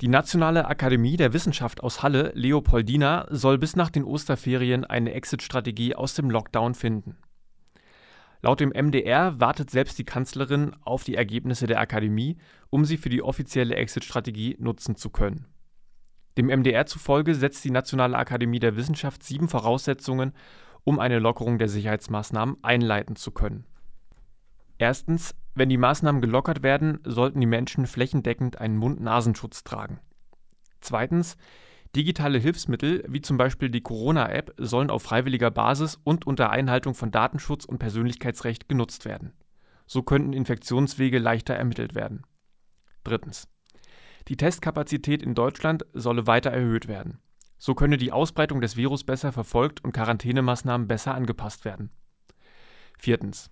Die Nationale Akademie der Wissenschaft aus Halle, Leopoldina, soll bis nach den Osterferien eine Exit-Strategie aus dem Lockdown finden. Laut dem MDR wartet selbst die Kanzlerin auf die Ergebnisse der Akademie, um sie für die offizielle Exit-Strategie nutzen zu können. Dem MDR zufolge setzt die Nationale Akademie der Wissenschaft sieben Voraussetzungen, um eine Lockerung der Sicherheitsmaßnahmen einleiten zu können. Erstens, wenn die Maßnahmen gelockert werden, sollten die Menschen flächendeckend einen Mund-Nasenschutz tragen. Zweitens, digitale Hilfsmittel wie zum Beispiel die Corona-App sollen auf freiwilliger Basis und unter Einhaltung von Datenschutz und Persönlichkeitsrecht genutzt werden. So könnten Infektionswege leichter ermittelt werden. Drittens. Die Testkapazität in Deutschland solle weiter erhöht werden. So könne die Ausbreitung des Virus besser verfolgt und Quarantänemaßnahmen besser angepasst werden. Viertens.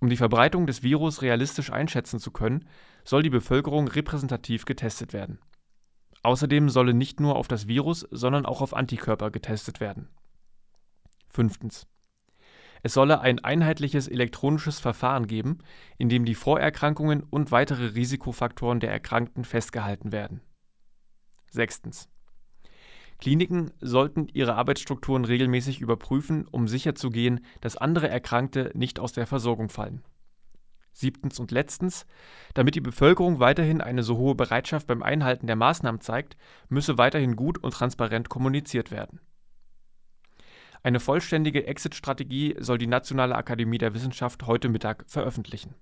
Um die Verbreitung des Virus realistisch einschätzen zu können, soll die Bevölkerung repräsentativ getestet werden. Außerdem solle nicht nur auf das Virus, sondern auch auf Antikörper getestet werden. Fünftens. Es solle ein einheitliches elektronisches Verfahren geben, in dem die Vorerkrankungen und weitere Risikofaktoren der Erkrankten festgehalten werden. Sechstens. Kliniken sollten ihre Arbeitsstrukturen regelmäßig überprüfen, um sicherzugehen, dass andere Erkrankte nicht aus der Versorgung fallen. Siebtens und letztens, damit die Bevölkerung weiterhin eine so hohe Bereitschaft beim Einhalten der Maßnahmen zeigt, müsse weiterhin gut und transparent kommuniziert werden. Eine vollständige Exit-Strategie soll die Nationale Akademie der Wissenschaft heute Mittag veröffentlichen